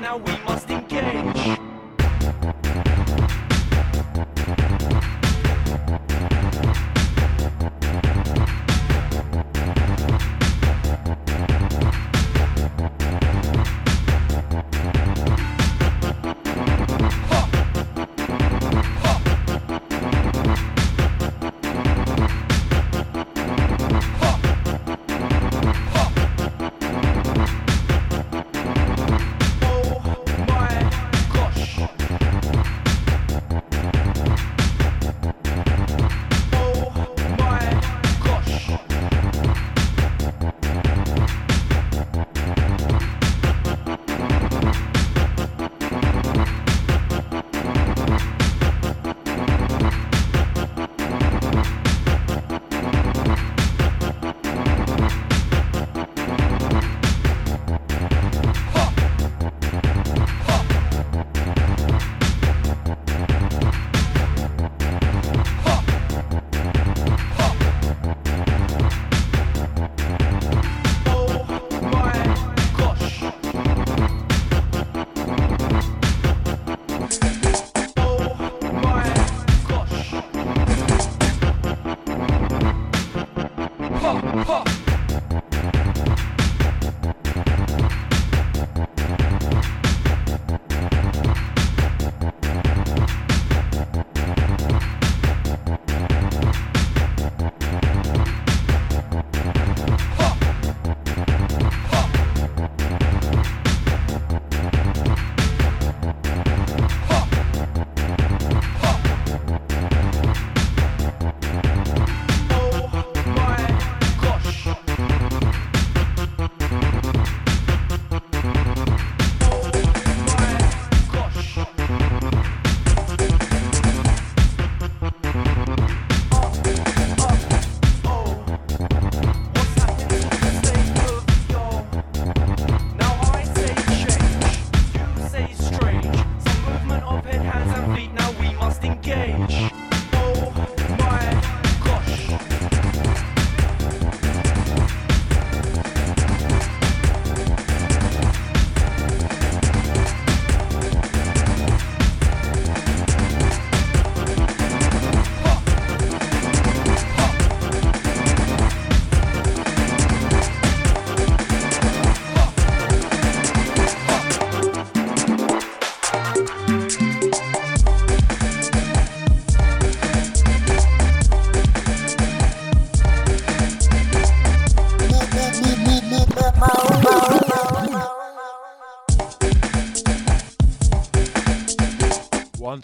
now we must engage.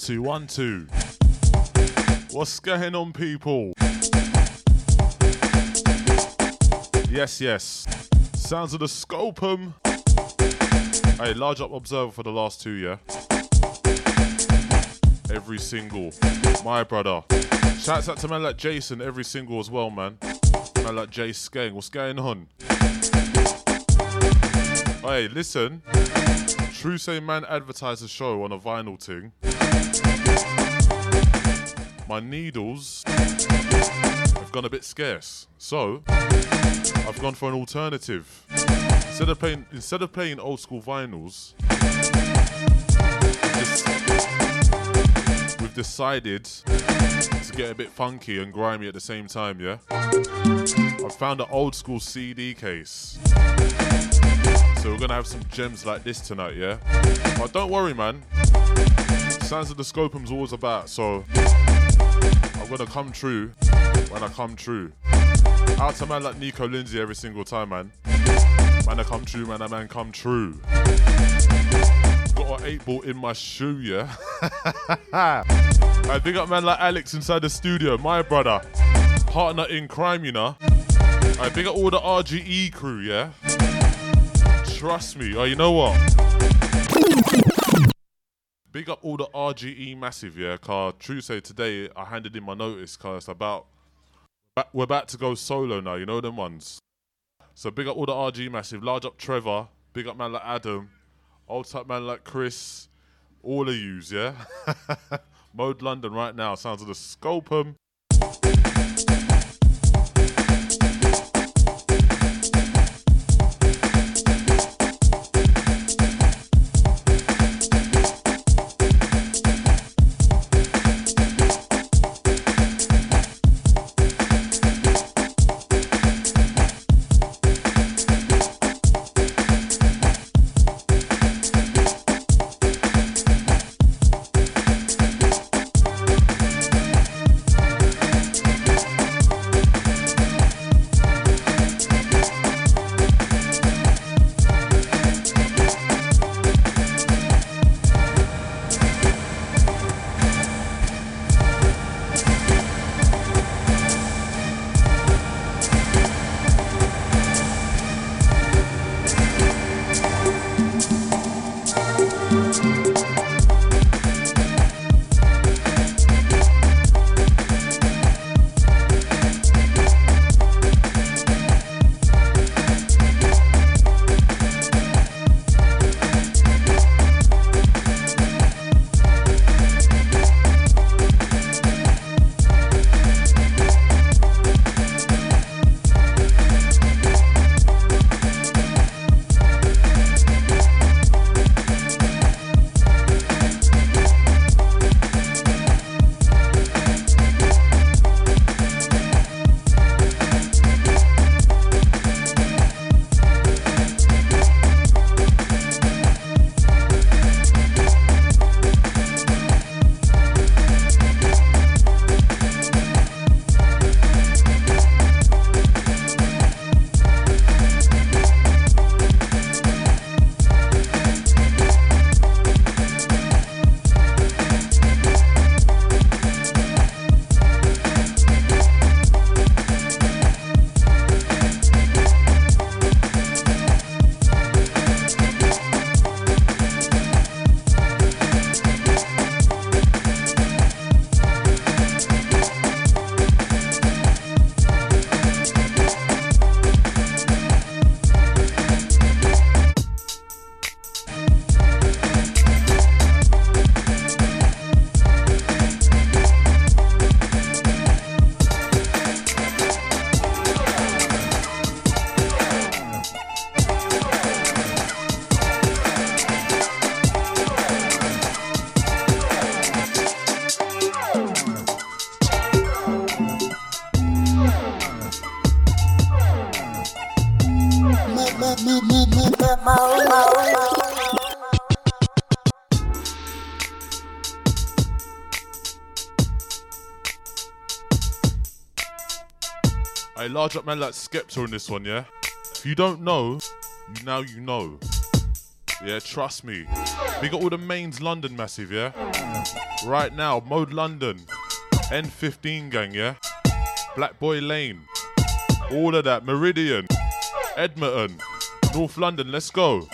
Two, one, two. What's going on, people? Yes, yes. Sounds of the Scopum. Hey, large up observer for the last two, yeah? Every single. My brother. Shouts out to man like Jason, every single as well, man. Man like Jay Skeng. What's going on? Hey, listen. True Say Man advertised a show on a vinyl thing my needles have gone a bit scarce. So I've gone for an alternative. Instead of playing instead of playing old school vinyls, we've decided to get a bit funky and grimy at the same time, yeah? I found an old school CD case. So we're gonna have some gems like this tonight, yeah? But don't worry, man. Sounds of the Scopum's always about, so I'm gonna come true when I come true. Out to man like Nico Lindsay every single time, man. Man, I come true, man, a man come true. Got an eight ball in my shoe, yeah? I big up man like Alex inside the studio, my brother. Partner in crime, you know. I big up all the RGE crew, yeah? Trust me. Oh, you know what? Big up all the RGE massive, yeah? Car true say today I handed in my notice, cause it's about we're about to go solo now, you know them ones. So big up all the RG massive, large up Trevor, big up man like Adam, old type man like Chris, all of yous, yeah? Mode London right now, sounds of the Scopum. Large up man like Skepta in this one, yeah? If you don't know, now you know. Yeah, trust me. We got all the mains London massive, yeah? Right now, Mode London, N15 gang, yeah? Black Boy Lane, all of that, Meridian, Edmonton, North London, let's go.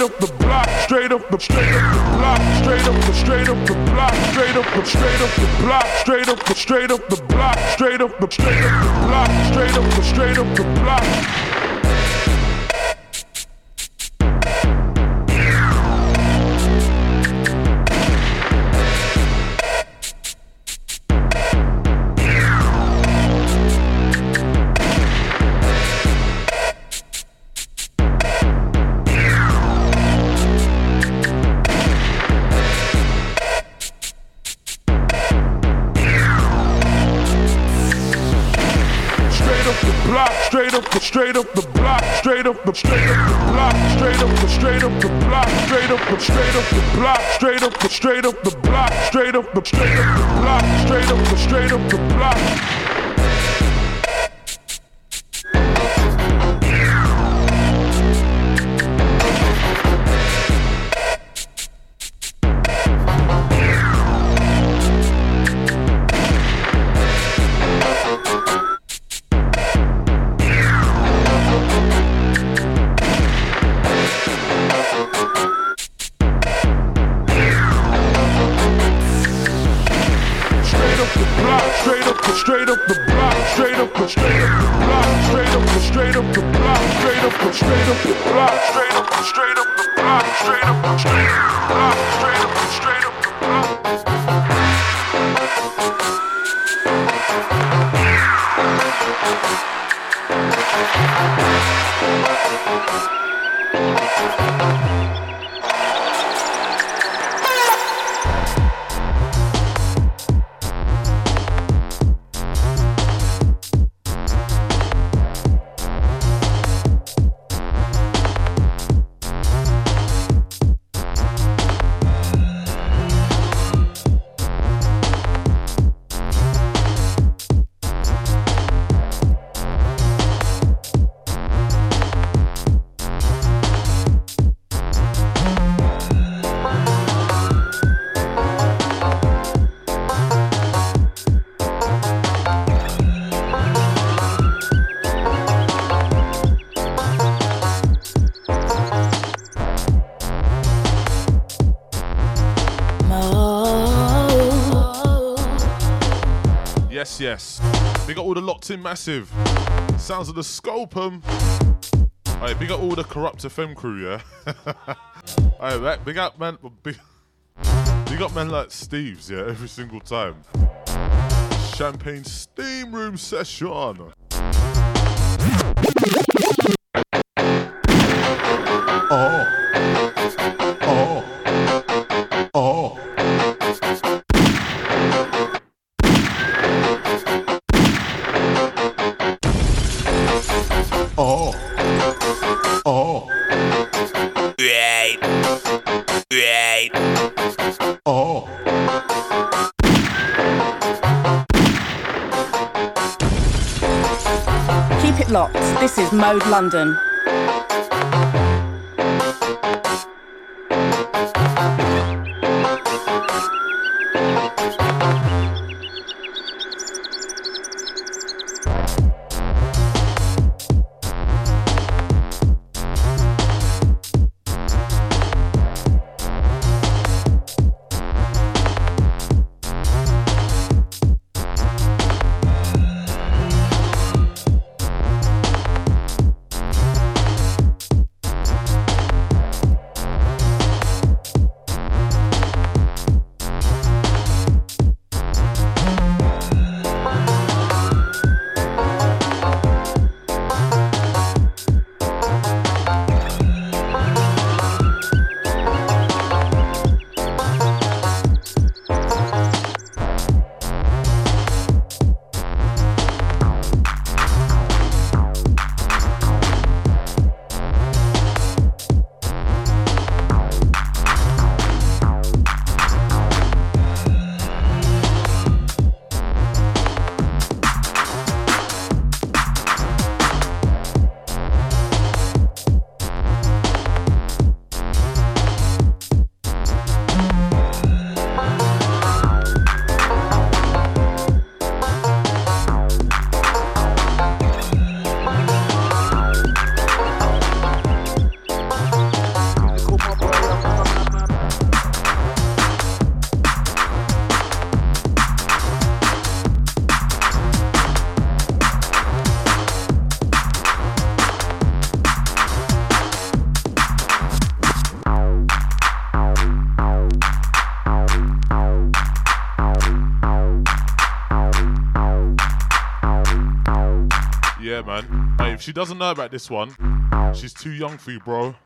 Straight up the block, straight up the straight up the block, straight up the straight up the block, straight up the straight up the block, straight up the straight up the block, straight up the straight up the block, straight up the straight up the block. Straight up the block, straight up the straight up the block, straight up the straight up the block, straight up the straight up the block, straight up the straight up the block, straight up the straight up the block, straight up the straight up the block. In Massive. Sounds of the Scopum. Alright, big up all the Corrupt FM crew, yeah? Alright, big up man, big, big up man like Steve's, yeah, every single time. Champagne Steam Room Session. Mode London. She doesn't know about this one, she's too young for you, bro.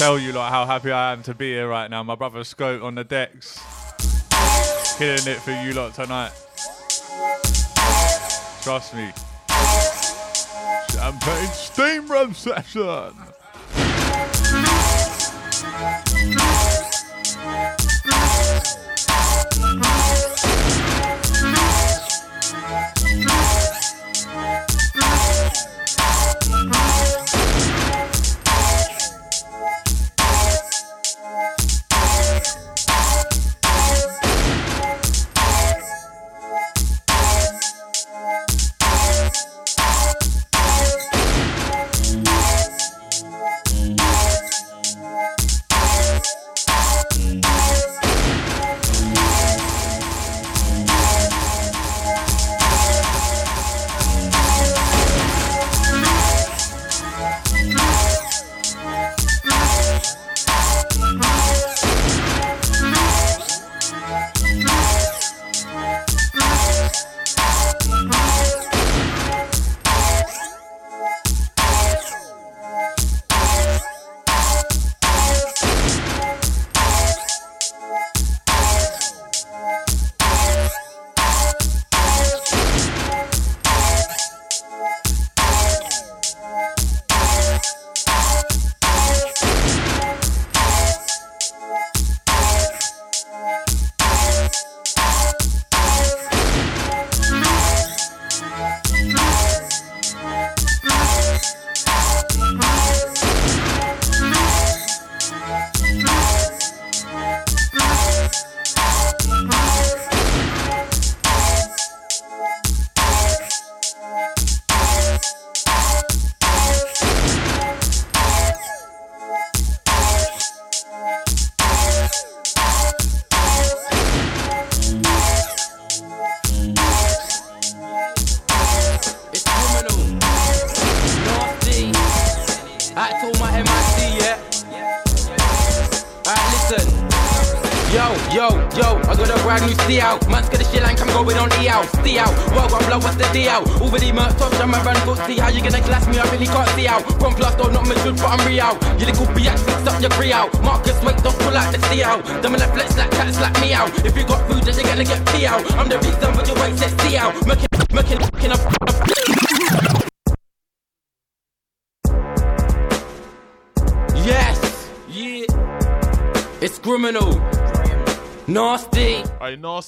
How happy I am to be here right now. My brother Scope on the decks, killing it for you lot tonight. Trust me. Champagne Steam Room Session.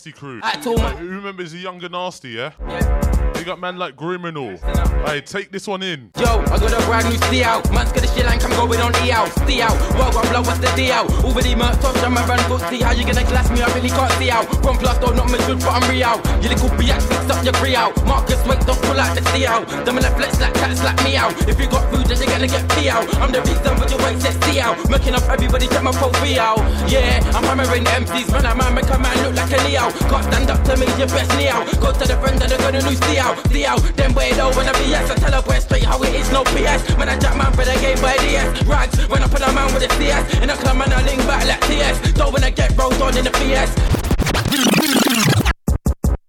Nasty Crew. I my- who remembers the younger Nasty, yeah? You got man like Griminal. Hey, take this one in. Yo, I got a brand new steel out. Man's got a shit like I'm going on E out. Steel out. Well, I'm blow, what's the deal? Already murked top, I'm a run foot. See how you gonna class me? I really can't see out. From plus, though, not good, but I'm real. You little bitch, fix up your pre out. Marcus, wait, don't pull out the steel. Them in the flex like cats like me out. If you got food, then you're gonna get pee out. I'm the reason for your weight, steel out. Making up everybody, check my profile. Yeah, I'm hammering MCs. Man, a man, make a man look like a Leo. Can't stand up to me, your best Leo. Go to the friend that they're gonna lose steel. Steel, then way low oh, when I BS. I tell her boy straight how it is, no PS. Man, I jack man for the game by DS. Rags, when I put a man with a CS. In a club, man, I link back like TS. Don't when I get rolled on in the PS.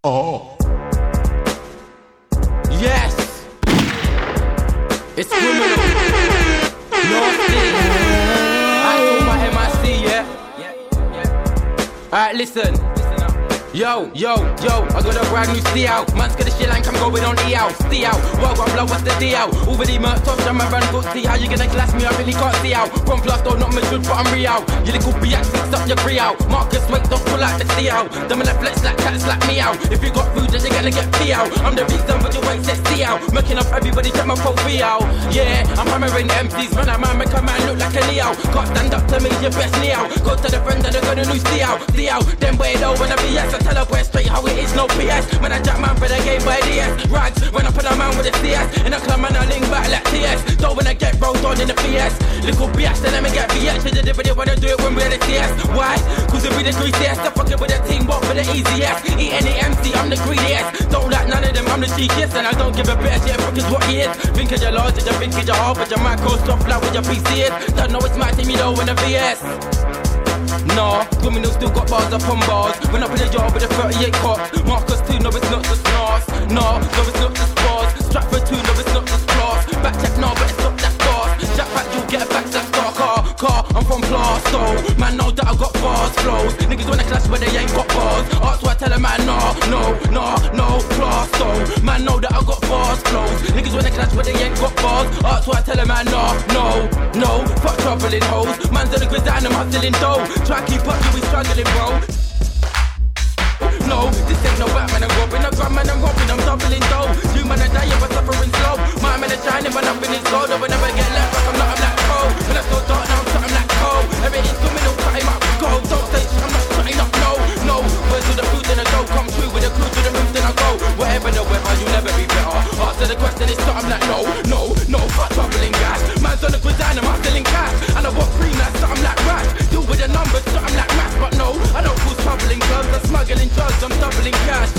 Oh. Yes. It's Griminal. Nasty. I told my MIC, yeah. Alright, listen. Yo, yo, yo, I got a brand new steel out. Man's got a shit like I'm going on E out. Steel out. Well, I'm blow, what's the deal? Already murked top, I'm a run foot. See how you gonna glass me? I really can't see out. From plus, though, not good, but I'm real. You little bitch, fix up your pre out. Marcus, wait, don't pull out the steel. Them in the flex like cats like me out. If you got food, then you're gonna get pee out. I'm the reason for your weight, says steel. Making up everybody, check my out Yeah, I'm hammering the MCs. Man, man, make a man look like a Leo. Can't stand up to me, your best Leo. Go to the friend that they're gonna lose steel. Steel, then way low when I BS. I tell a boy straight how it is, no PS. Man, I jack man for the game by DS. Rags, when I put a man with a CS. In a club, man, I link back like TS. Don't when I get rolled on in the PS. Little bitch, then let me get BS. Did the video when I do it when we're the CS. Why? Cause it be the 3CS. I'm fucking with the team, but for the easiest. I'm the greediest. Don't like none of them, I'm the cheekiest. And I don't give a bitch, yeah, fuck is what he is. Think of your large, you think of your hard, but your Microsoft like with your PC is. Don't know it's my team, you know, in the VS. Nah, criminals still got bars upon bars. When I put a yard with a 38 cops. Marcus 2, no, it's not just snars. Nah, no, it's not just bars. Stratford 2, no, it's not just class. Backcheck, nah, but it's I'm from Plaistow. Man know that I got bars, flows. Niggas wanna clash but they ain't got bars. Ask why I tell them man, no, no, no, no, Plaistow. Man know that I got bars, flows. Niggas wanna clash but they ain't got bars. Ask why I tell them man, no, no, no. Fuck troubling hoes. Man's on the grid down, I'm hustling dough. Try keep up, you be struggling, bro no. This ain't no Batman and Robin. I got man and Robin, I'm doubling dough. You man are dying, but suffering slow. My man are shining, but nothing is gold. I will never get left like I'm not a black hole. When I go dark, now I'm something like cold. Everything's coming, no cutting up gold. Don't say shit, I'm not shutting up, no, no. Words to the food, then I go. Come true with a crew to the roof, then I go. Whatever the weather, you'll never be better. Answer the question, it's something like no, no, no. Fuck troubling gas. Man's on the gridiron, I'm hustling cash. And I want cream like something like rash. With the numbers, something like math, but no, I don't cause troubling girls. I'm smuggling drugs. I'm doubling cash.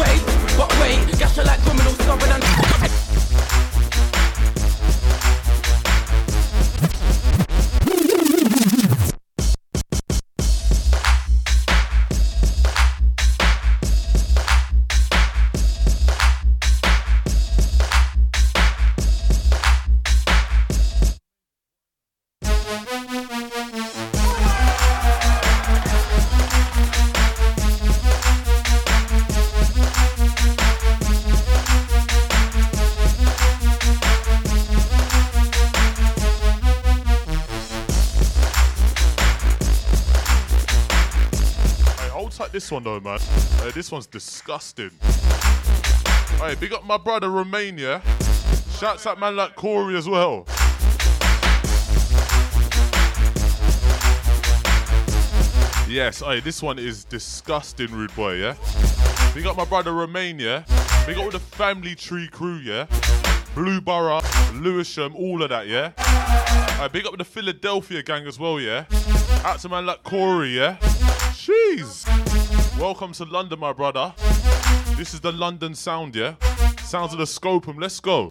Wait, but wait, gas like criminals stubborn and. This one though, man. This one's disgusting. Hey, big up my brother Romania. Shouts out man like Corey as well. Yes, hey, this one is disgusting, rude boy, yeah? Big up my brother Romania. Big up with the family tree crew, yeah? Blue Borough, Lewisham, all of that, yeah? Right, big up the Philadelphia gang as well, yeah? Out to man like Corey, yeah? Jeez. Welcome to London, my brother. This is the London sound, yeah? Sounds of the Scopum. Let's go.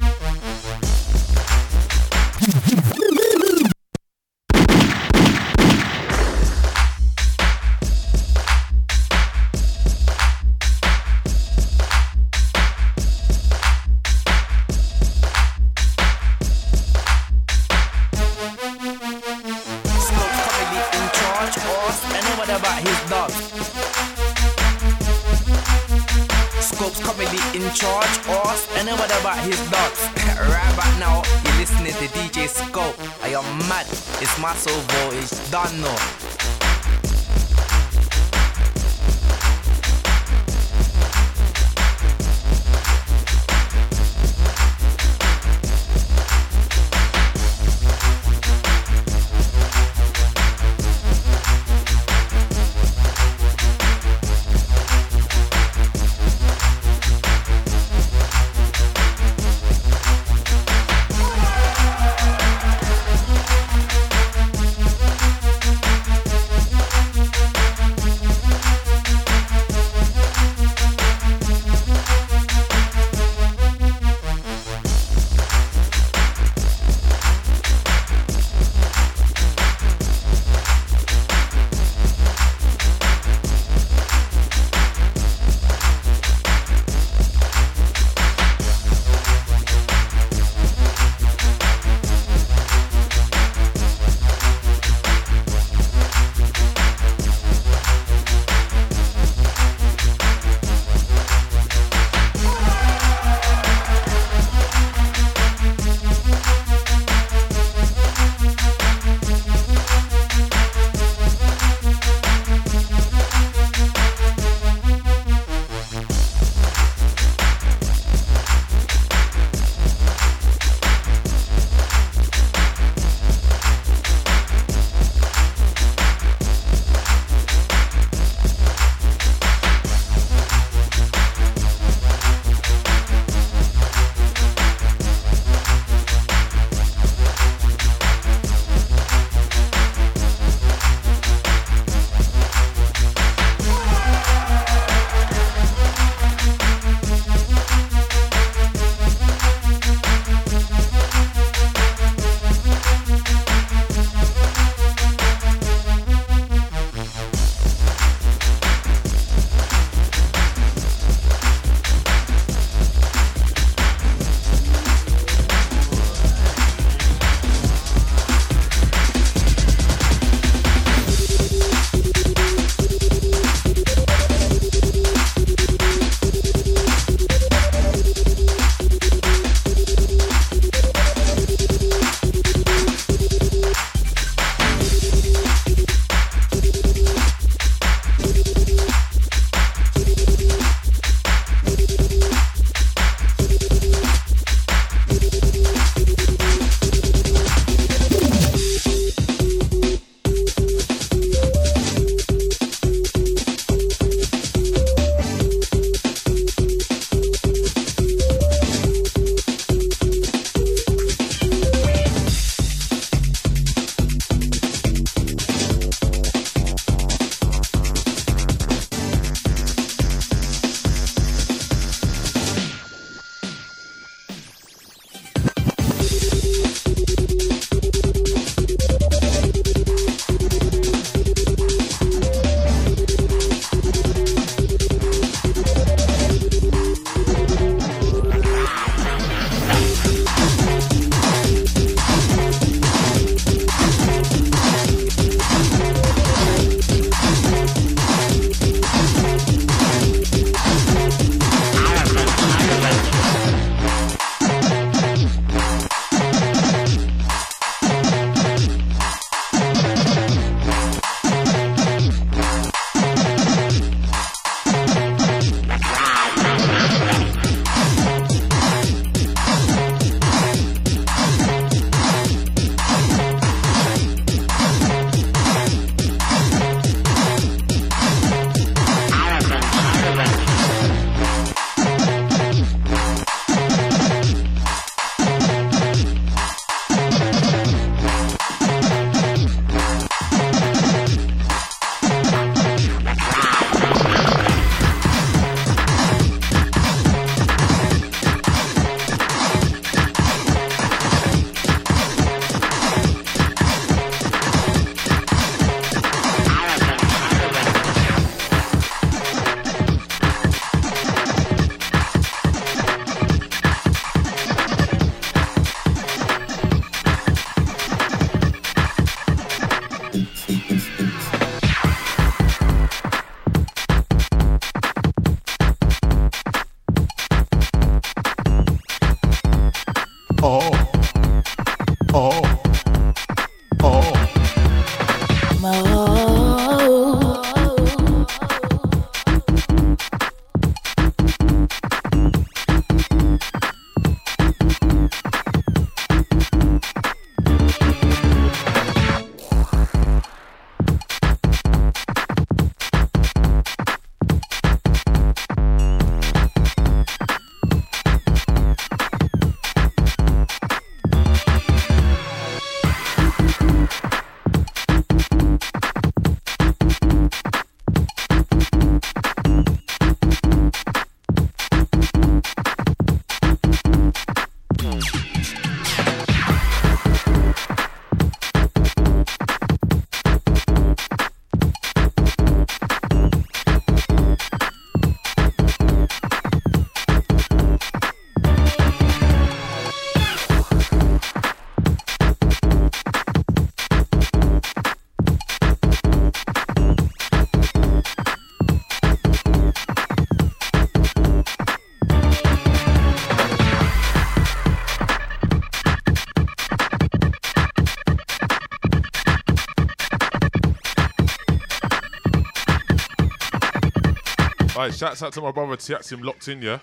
Shouts out to my brother Tiaxim locked in, yeah.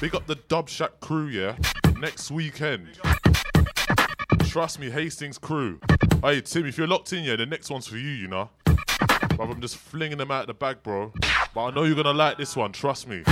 Big up the Dub Shack crew, yeah. Next weekend. Trust me, Hastings crew. Hey, Tim, if you're locked in, yeah, the next one's for you, you know. Brother, I'm just flinging them out of the bag, bro. But I know you're gonna like this one, trust me.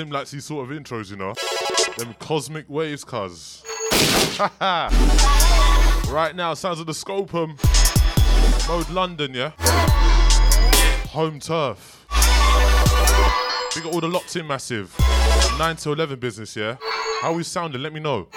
Tim likes these sort of intros, you know. Them cosmic waves, cuz. right now, sounds of the Scopum. Mode London, yeah? Home turf. We got all the locked in massive. 9 to 11 business, yeah? How we sounding? Let me know.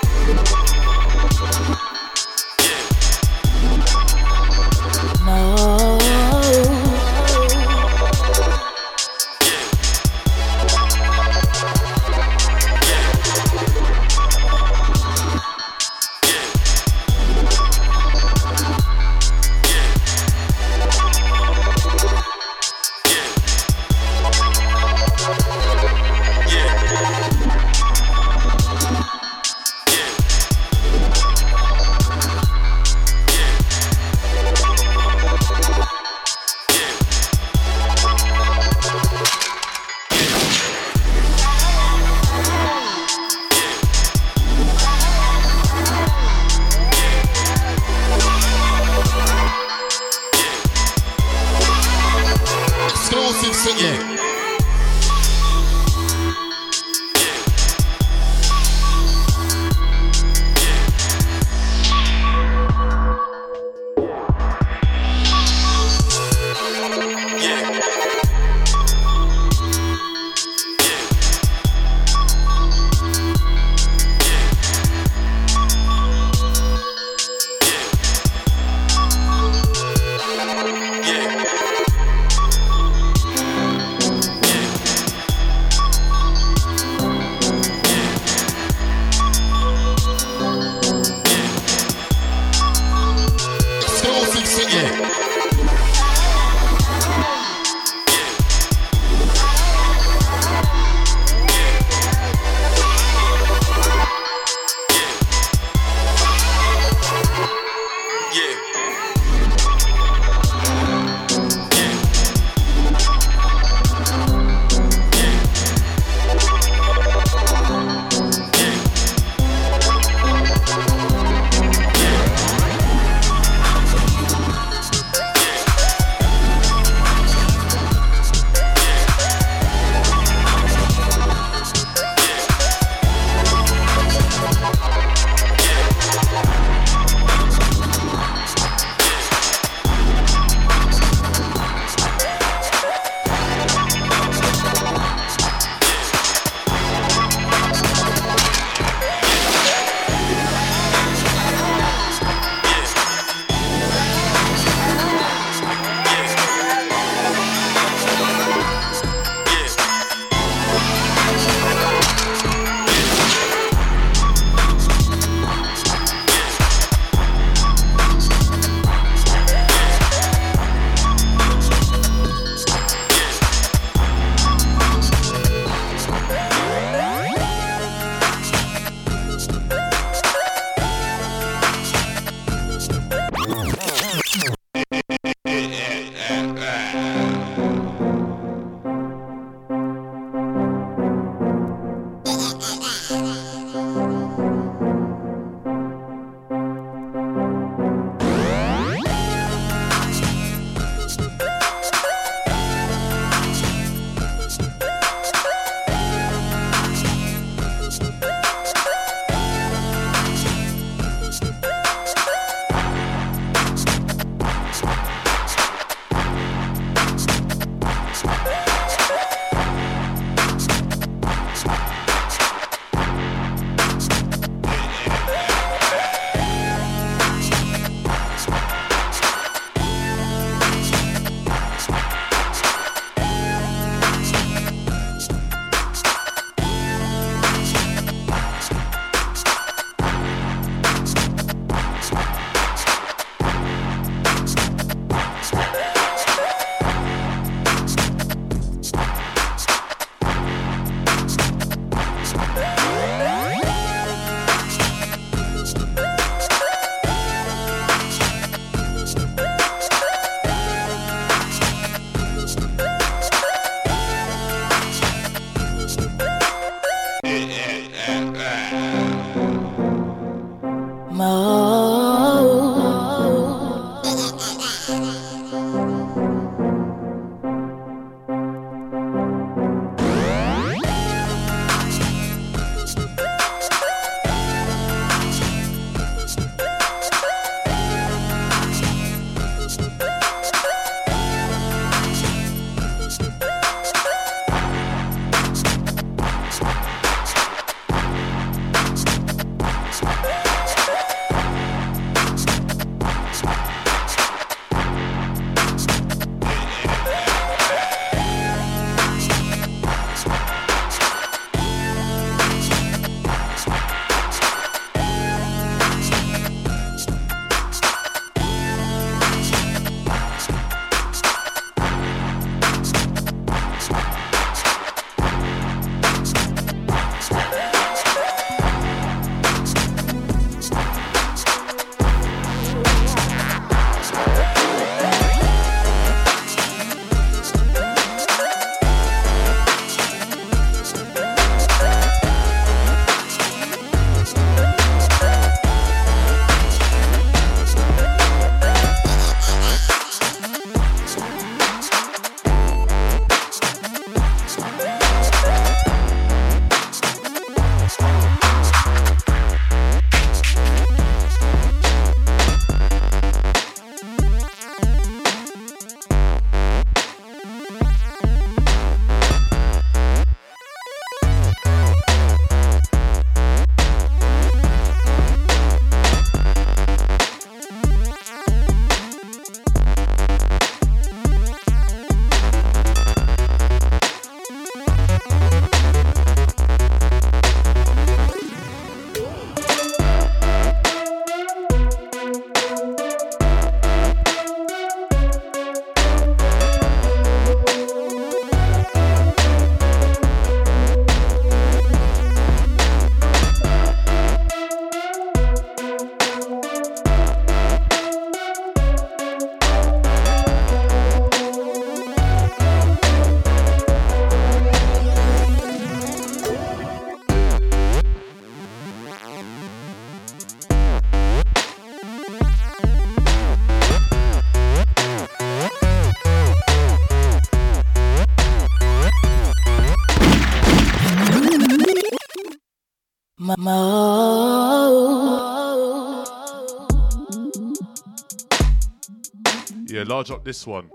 Yeah, large up this one.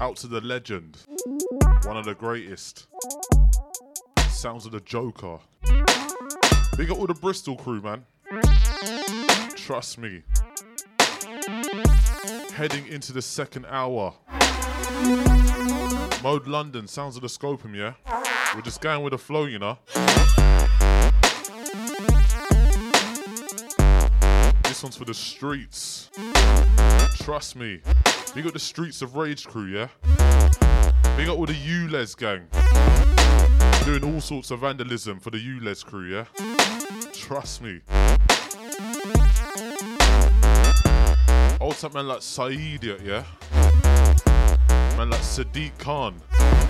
Out to the legend. One of the greatest. Sounds of the Joker. Big up all the Bristol crew, man. Trust me. Heading into the second hour. Mode London, sounds of the Scopum, yeah? We're just going with the flow, you know? One's for the streets. Trust me. Big got the streets of Rage crew, yeah? Big up all the ULEZ gang. Doing all sorts of vandalism for the ULEZ crew, yeah? Trust me. Old type man like Saidiot, yeah? Man like Sadiq Khan,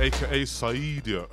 aka Saidiot.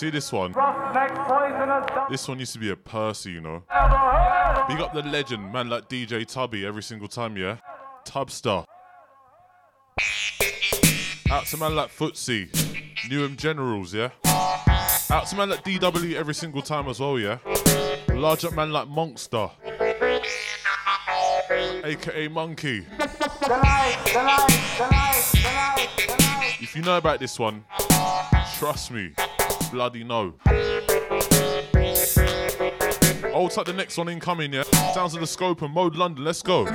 See this one? This one used to be a Percy, you know. Big up the legend, man like DJ Tubby every single time, yeah? Tubstar. Out to man like Footsie, Newham Generals, yeah? Out to man like DW every single time as well, yeah? Large up man like Monster. AKA Monkey. If you know about this one, trust me, bloody no. Hold tight the next one incoming, yeah? Sounds of the scope and mode London, let's go.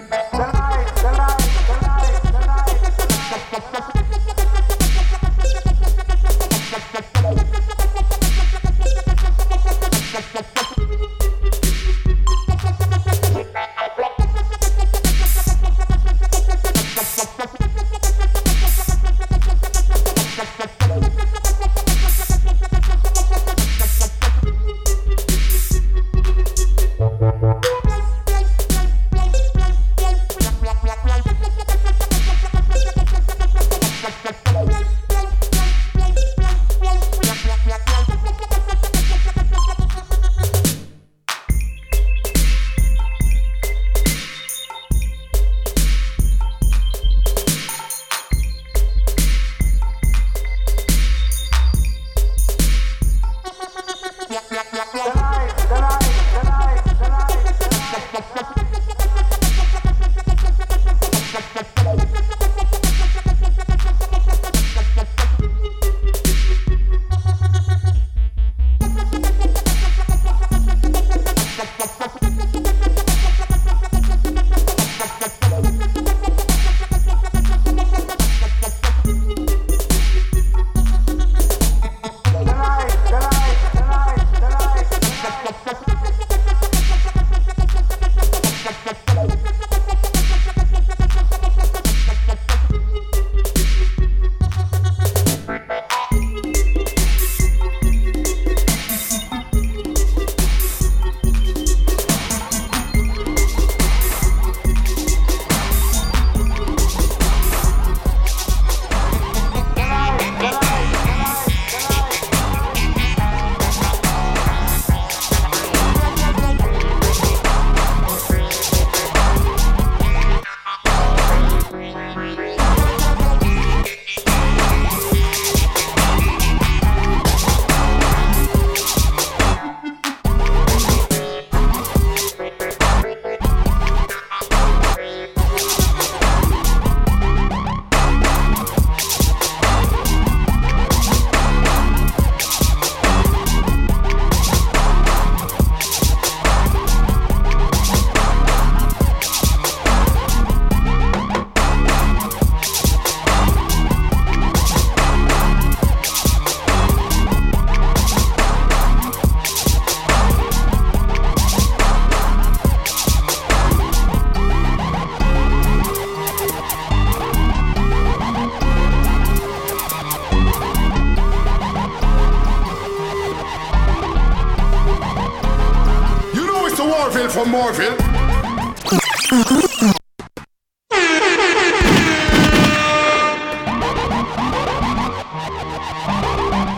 From Morville.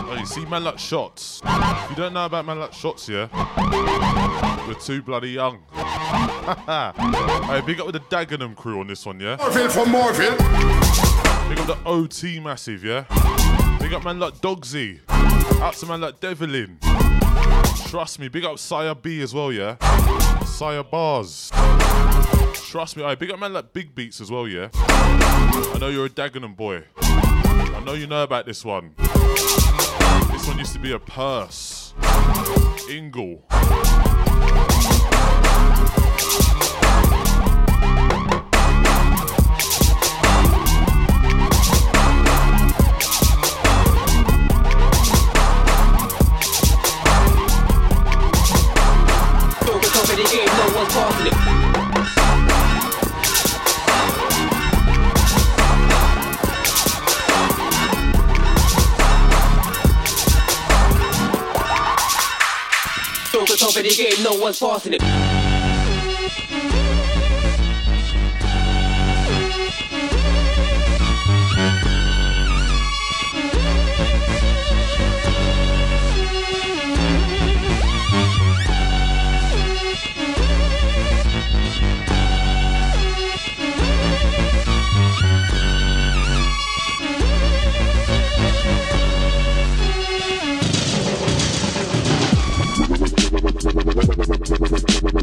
Oh, you see man like shots. If you don't know about man like shots, yeah? We're too bloody young. hey, big up with the Dagenham crew on this one, yeah? Warville from Morville. Big up the OT massive, yeah? Big up man like Dogsy. Out to man like Devlin. Trust me, big up Sire B as well, yeah? Sire Bars. Trust me, I big up man like Big Beats as well, yeah? I know you're a Dagenham boy. I know you know about this one. This one used to be a purse. Ingle. The game, no one's passing it.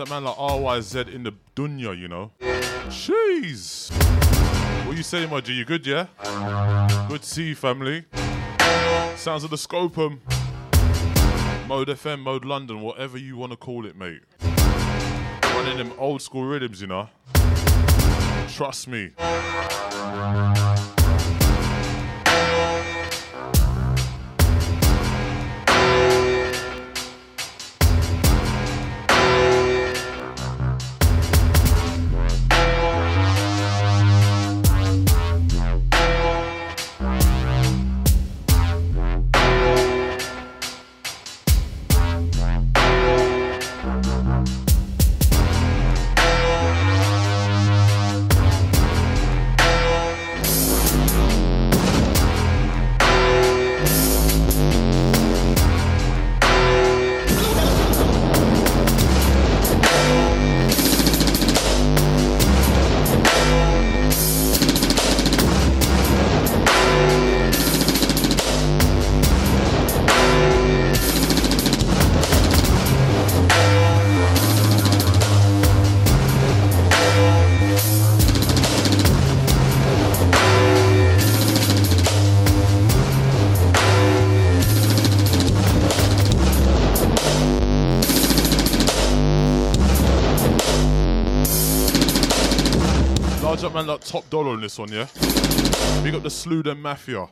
At man like RYZ in the dunya, you know. Jeez. What you saying, my G? You good, yeah? Good to see you, family. Sounds of the Scopum. Mode FM, Mode London, whatever you want to call it, mate. Running them old school rhythms, you know. Trust me. Top dollar on this one, yeah? Big up the Sluden Mafia.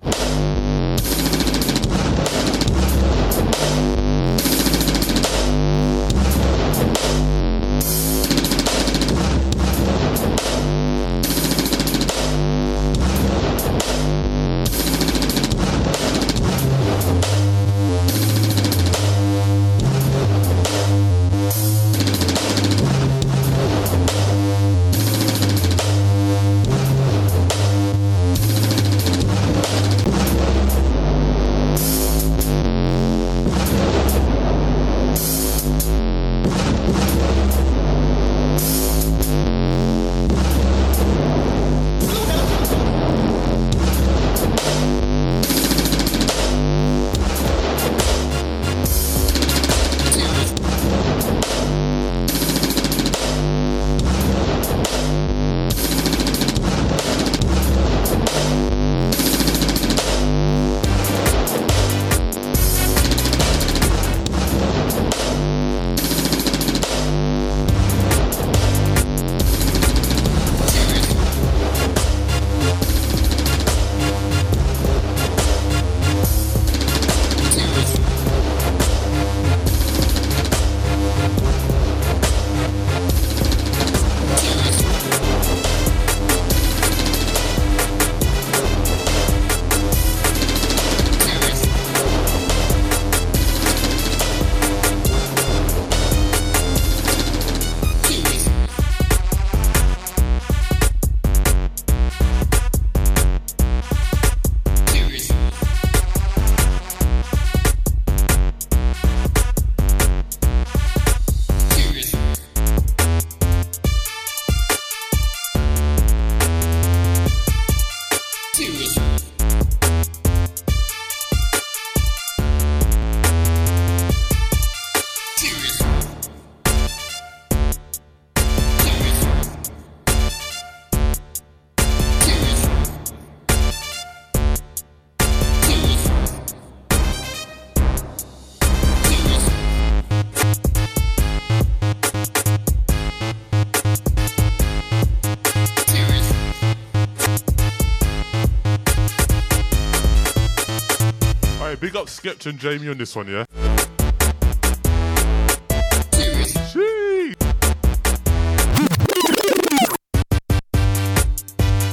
And Jamie on this one, yeah?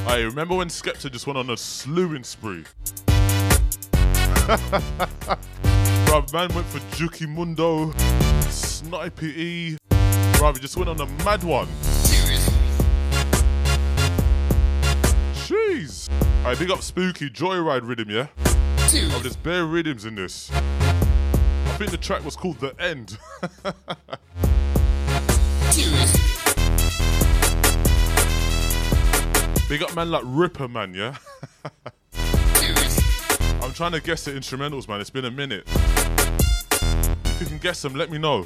Hey, remember when Skepta just went on a slewing spree? Bruv, man went for Juki Mundo, Sniper E. Bruv, just went on a mad one. Jeez. Alright, big up Spooky, Joyride rhythm, yeah? Oh, there's bare rhythms in this. I think the track was called The End. Big up man like Ripper, man, yeah? I'm trying to guess the instrumentals, man. It's been a minute. If you can guess them, let me know.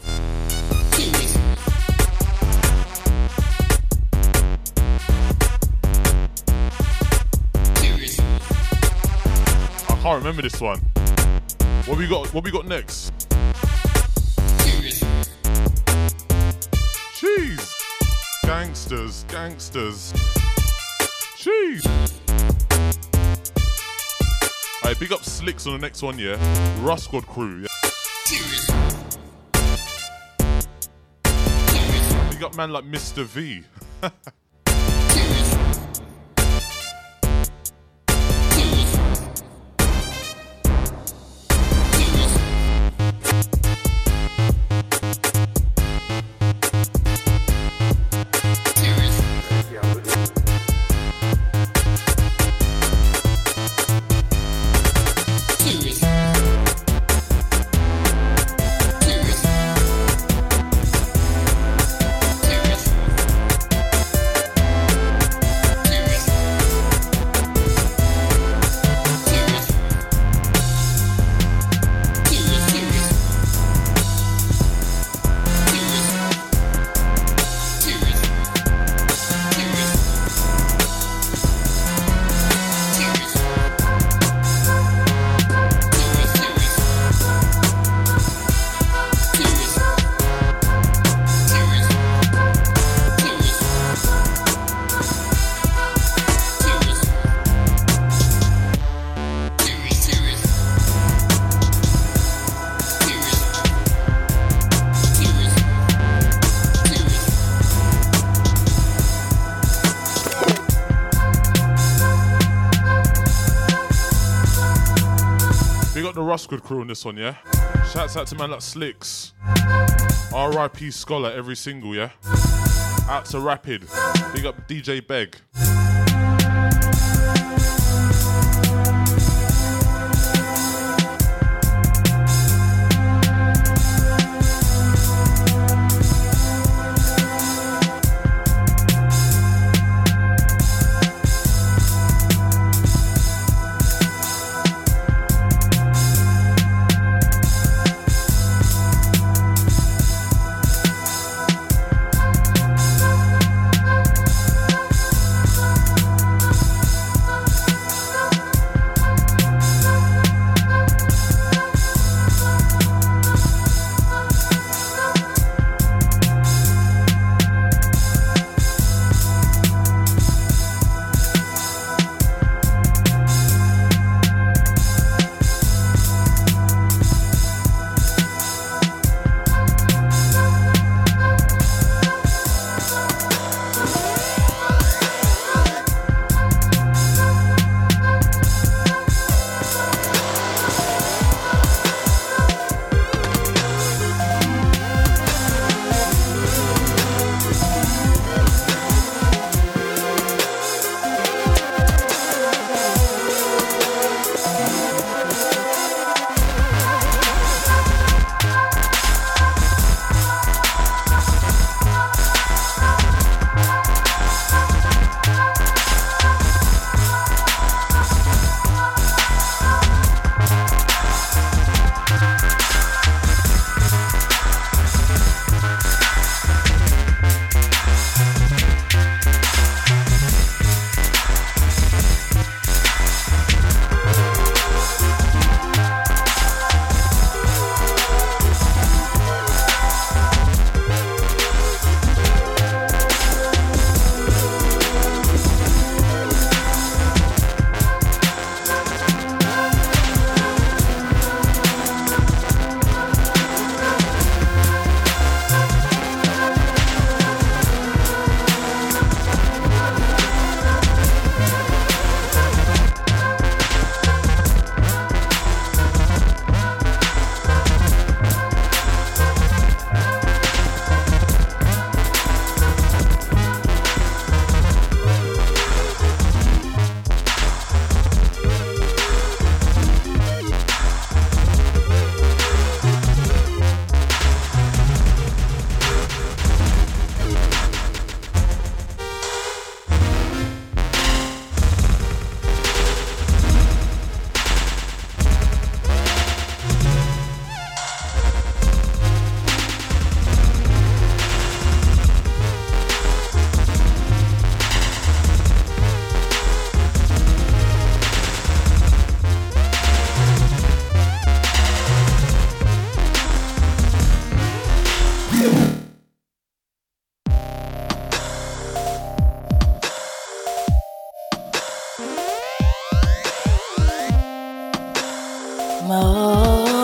Can't remember this one. What we got? What we got next? Cheese. Gangsters, gangsters. Cheese. Alright, big up Slix on the next one, yeah. Ruff Sqwad crew, yeah. Big up man like Mr. V. Ruff crew on this one, yeah. Shouts out to man like Slix. R.I.P. Scholar every single, yeah. Out to Rapid. Big up DJ Beg. Oh.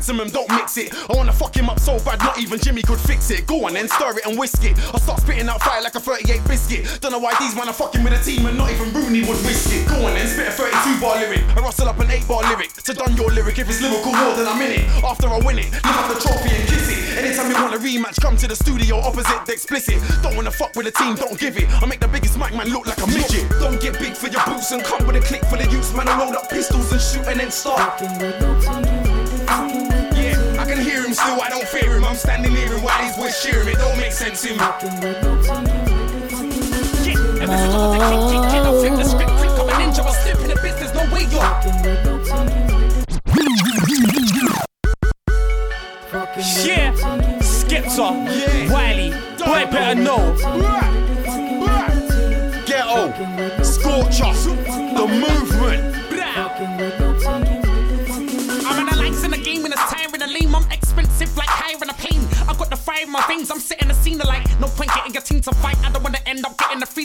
Maximum, don't mix it. I wanna fuck him up so bad, not even Jimmy could fix it. Go on then, stir it and whisk it. I start spitting out fire like a 38 biscuit. Don't know why these man are fucking with a team and not even Rooney would risk it. Go on then, spit a 32 bar lyric. I rustle up an 8 bar lyric. To done your lyric, if it's lyrical more then I'm in it. After I win it, lift up the trophy and kiss it. Anytime you want a rematch, come to the studio opposite the explicit. Don't wanna fuck with a team, don't give it. I make the biggest mic man look like a midget. Don't get big for your boots and come with a click for the youths. Man, I roll up pistols and shoot and then start. Yeah, I can hear him still, I don't fear him. I'm standing near him while he's with cheering. It don't make sense to me. Yeah, the the script, a ninja. I'll in business, no way. Yeah, Skepta, Wiley, boy better know. Ghetto, Scorcher, the movement.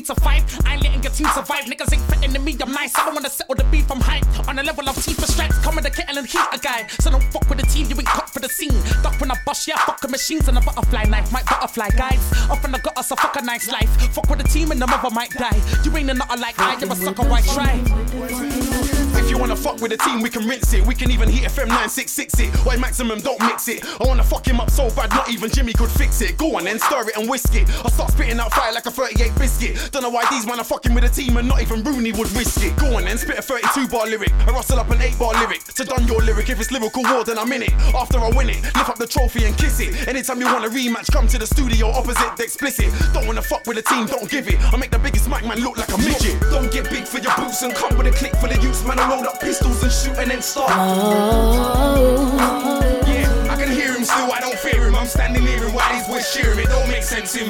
To five. I ain't letting your team survive. Niggas ain't threatening me, I'm nice. I don't wanna settle the beef, I'm hype. On the level of T for stripes, come with the kettle and heat a guy. So don't fuck with the team, you ain't cut for the scene. Duck when I bust, yeah, fuck machines and a butterfly knife. My butterfly guys, up in the gutter, so fuck a nice life. Fuck with the team and the mother might die. You ain't a like I, you're a sucker, why try? You wanna fuck with the team, we can rinse it. We can even hit FM 966 it. Why maximum, don't mix it. I wanna fuck him up so bad, not even Jimmy could fix it. Go on then, stir it and whisk it. I start spitting out fire like a 38 biscuit. Don't know why these man are fucking with a team and not even Rooney would risk it. Go on then, spit a 32 bar lyric. I rustle up an 8 bar lyric. To done your lyric, if it's lyrical war, then I'm in it. After I win it, lift up the trophy and kiss it. Anytime you want a rematch, come to the studio opposite the explicit. Don't wanna fuck with a team, don't give it. I make the biggest mic man look like a midget. Don't get big for your boots and come with a click for the youths. Man, I roll up pistols and shoot and then start. Oh. Yeah, I can hear him still, I don't fear him. I'm standing near him while he's with cheering. It don't make sense to me.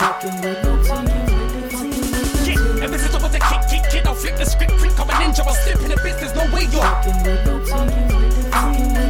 Yeah, and this is all the kick, kick, kick. I'll flip the script, quick, I'm a ninja. I'll slip in the business, no way you're.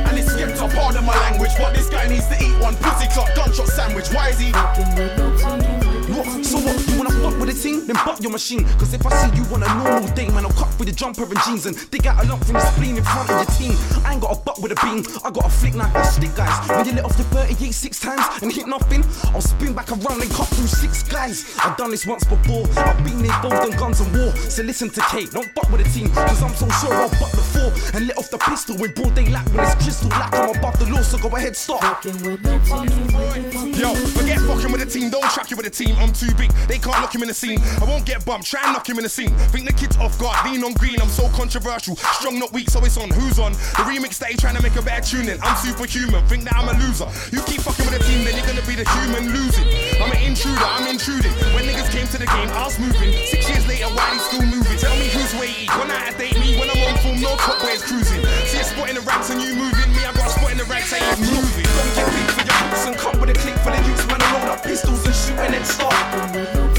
And it's skipped up part of my language. But this guy needs to eat one pussy clock gunshot sandwich. Why is he? What? So what? You wanna fuck with a team? Then butt your machine. Cause if I see you on a normal day, man, I'll cut through the jumper and jeans and dig out a lump from the spleen in front of your team. I ain't got a butt with a beam, I got a flick knife and stick, guys. When you let off the 38 six times and hit nothing, I'll spin back around and cut through six guys. I've done this once before, I've been involved in guns and war. So listen to Kate, don't butt with a team, cause I'm so sure I'll butt the four and let off the pistol in broad daylight when it's crystal like I'm above the law, so go ahead, stop. Yo, forget fucking with the team, don't track you with the team. I'm too big, they can't lock him in the scene. I won't get bumped, try and knock him in the scene. Think the kid's off guard, lean on green, I'm so controversial. Strong, not weak, so it's on. Who's on? The remix that he trying to make a better tune in. I'm superhuman, think that I'm a loser. You keep fucking with the team, then you're gonna be the human losing. I'm an intruder, I'm intruding. When niggas came to the game, I was moving. Six years later, why they still moving? Tell me who's weighty. Gone out of date, me when I'm on form, no top ways cruising. See a spot in the ranks and you moving. Me, I got a spot in the ranks, I ain't moving. Don't get big for your boots and come with a click for the youths, man, I roll up pistols and shoot and then start.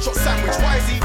Gunshot sandwich. Why is he?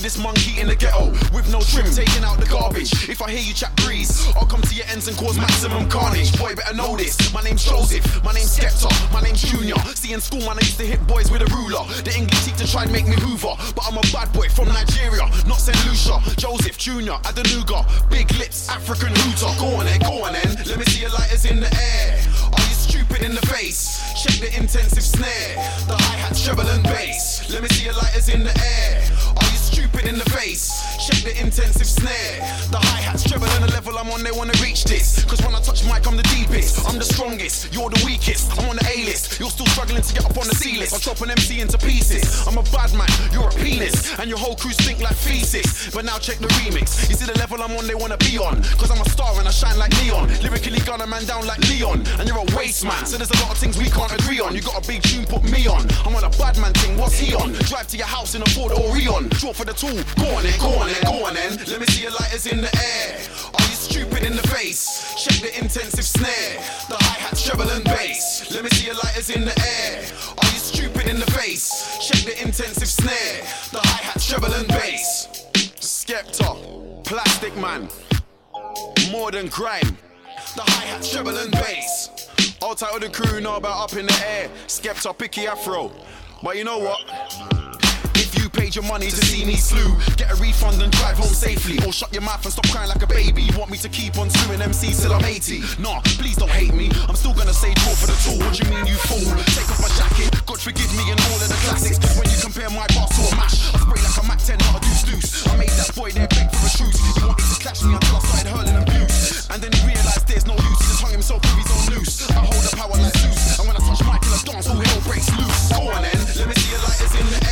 This monkey in the ghetto with no trim, hmm. taking out the garbage. If I hear you chat breeze, I'll come to your ends and cause maximum carnage. Boy, better know this. My name's Joseph, my name's Skepta, my name's Junior. See in school, man, I used to hit boys with a ruler. The English teacher tried to make me Hoover, but I'm a bad boy from Nigeria, not St. Lucia. Joseph Junior, Adenuga, big lips, African hooter. Go on then, go on then. Let me see your lighters in the air. Are you stupid in the face? Check the intensive snare, the hi-hats, treble and bass. Let me see your lighters in the air. Stupid in the face? Check the intensive snare, the hi-hats, treble and the level I'm on. They wanna reach this, cause when I touch mic, I'm the deepest. I'm the strongest, you're the weakest. I'm on the A-list, you're still struggling to get up on the C-list. I'll chop an MC into pieces. I'm a bad man, you're a penis, and your whole crew stink like feces. But now check the remix. You see the level I'm on, they wanna be on, cause I'm a star and I shine like neon. Lyrically gun a man down like Leon, and you're a waste man. So there's a lot of things we can't agree on. You got a big tune, put me on. I'm on a bad man thing, what's he on? Drive to your house in a Ford Orion. Draw for the tool, on then, go on then. Let me see your lighters in the air. Are you stupid in the face? Check the intensive snare, the hi-hats, treble and bass. Let me see your lighters in the air. Are you stupid in the face? Check the intensive snare, the hi-hats, treble and bass. Skepta, Plastic Man, more than grime. The hi-hats, treble and bass. All of the crew know about up in the air. Skepta, picky afro. But you know what? You paid your money to see me slew, get a refund and drive home safely. Or shut your mouth and stop crying like a baby. You want me to keep on suing MCs till I'm 80? Nah, please don't hate me. I'm still gonna say draw for the tool. What do you mean, you fool? Take off my jacket. God forgive me and all of the classics. When you compare my boss to a mash, I spray like a Mac 10, not a deuce deuce. I made that boy there beg for a truce. He wanted to clash me until I started hurling abuse. And then he realized there's no use. He just hung himself with his own noose. I hold the power like Zeus. And when I touch Michael, I dance, all hell breaks loose. Go on then, let me see your lighters in the air.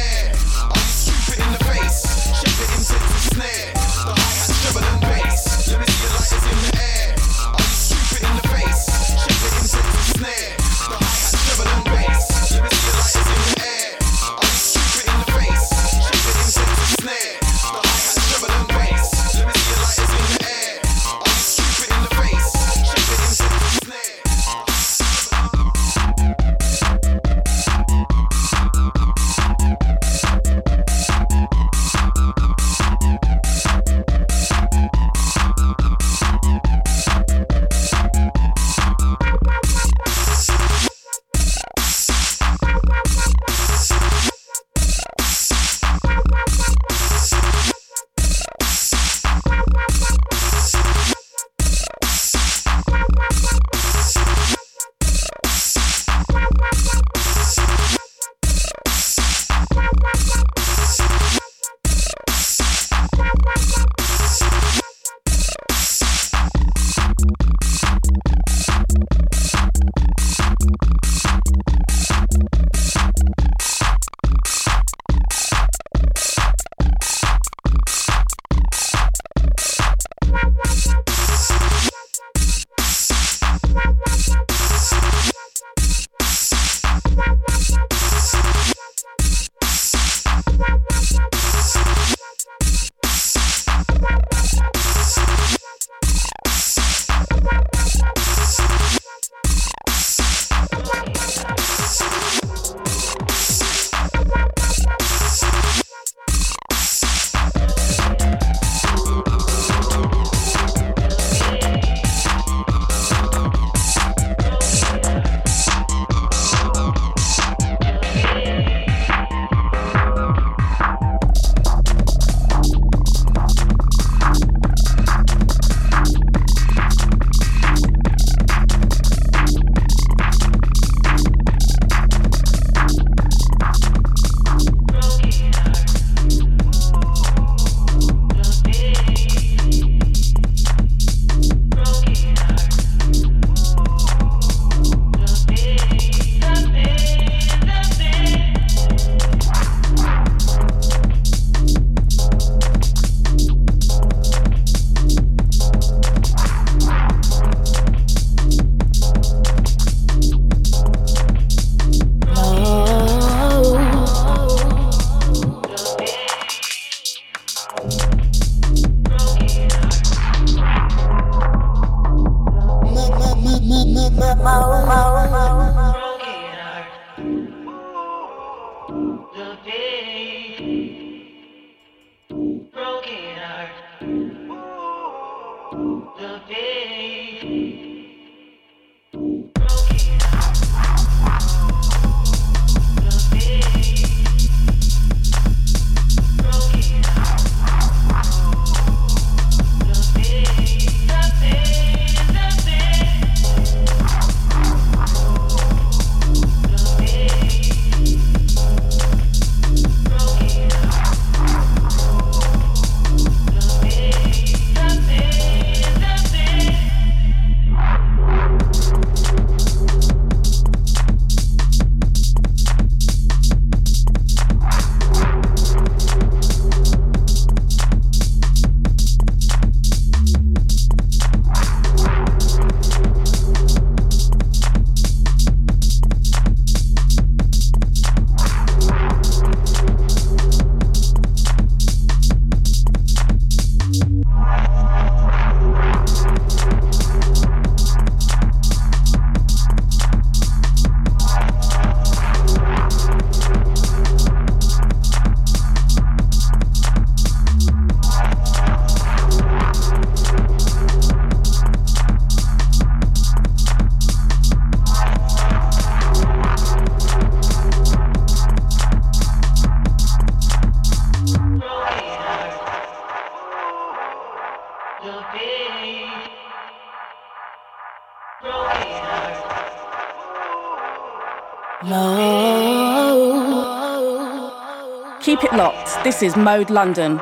This is Mode London.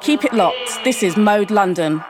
Keep it locked. This is Mode London.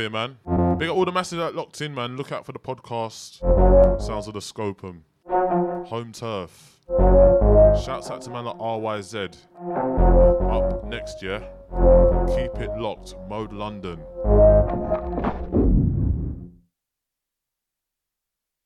here, man. Big up all the masses that locked in, man. Look out for the podcast. Sounds of the Scopum. Home turf. Shouts out to man like RYZ. Up next year. Keep it locked. Mode London.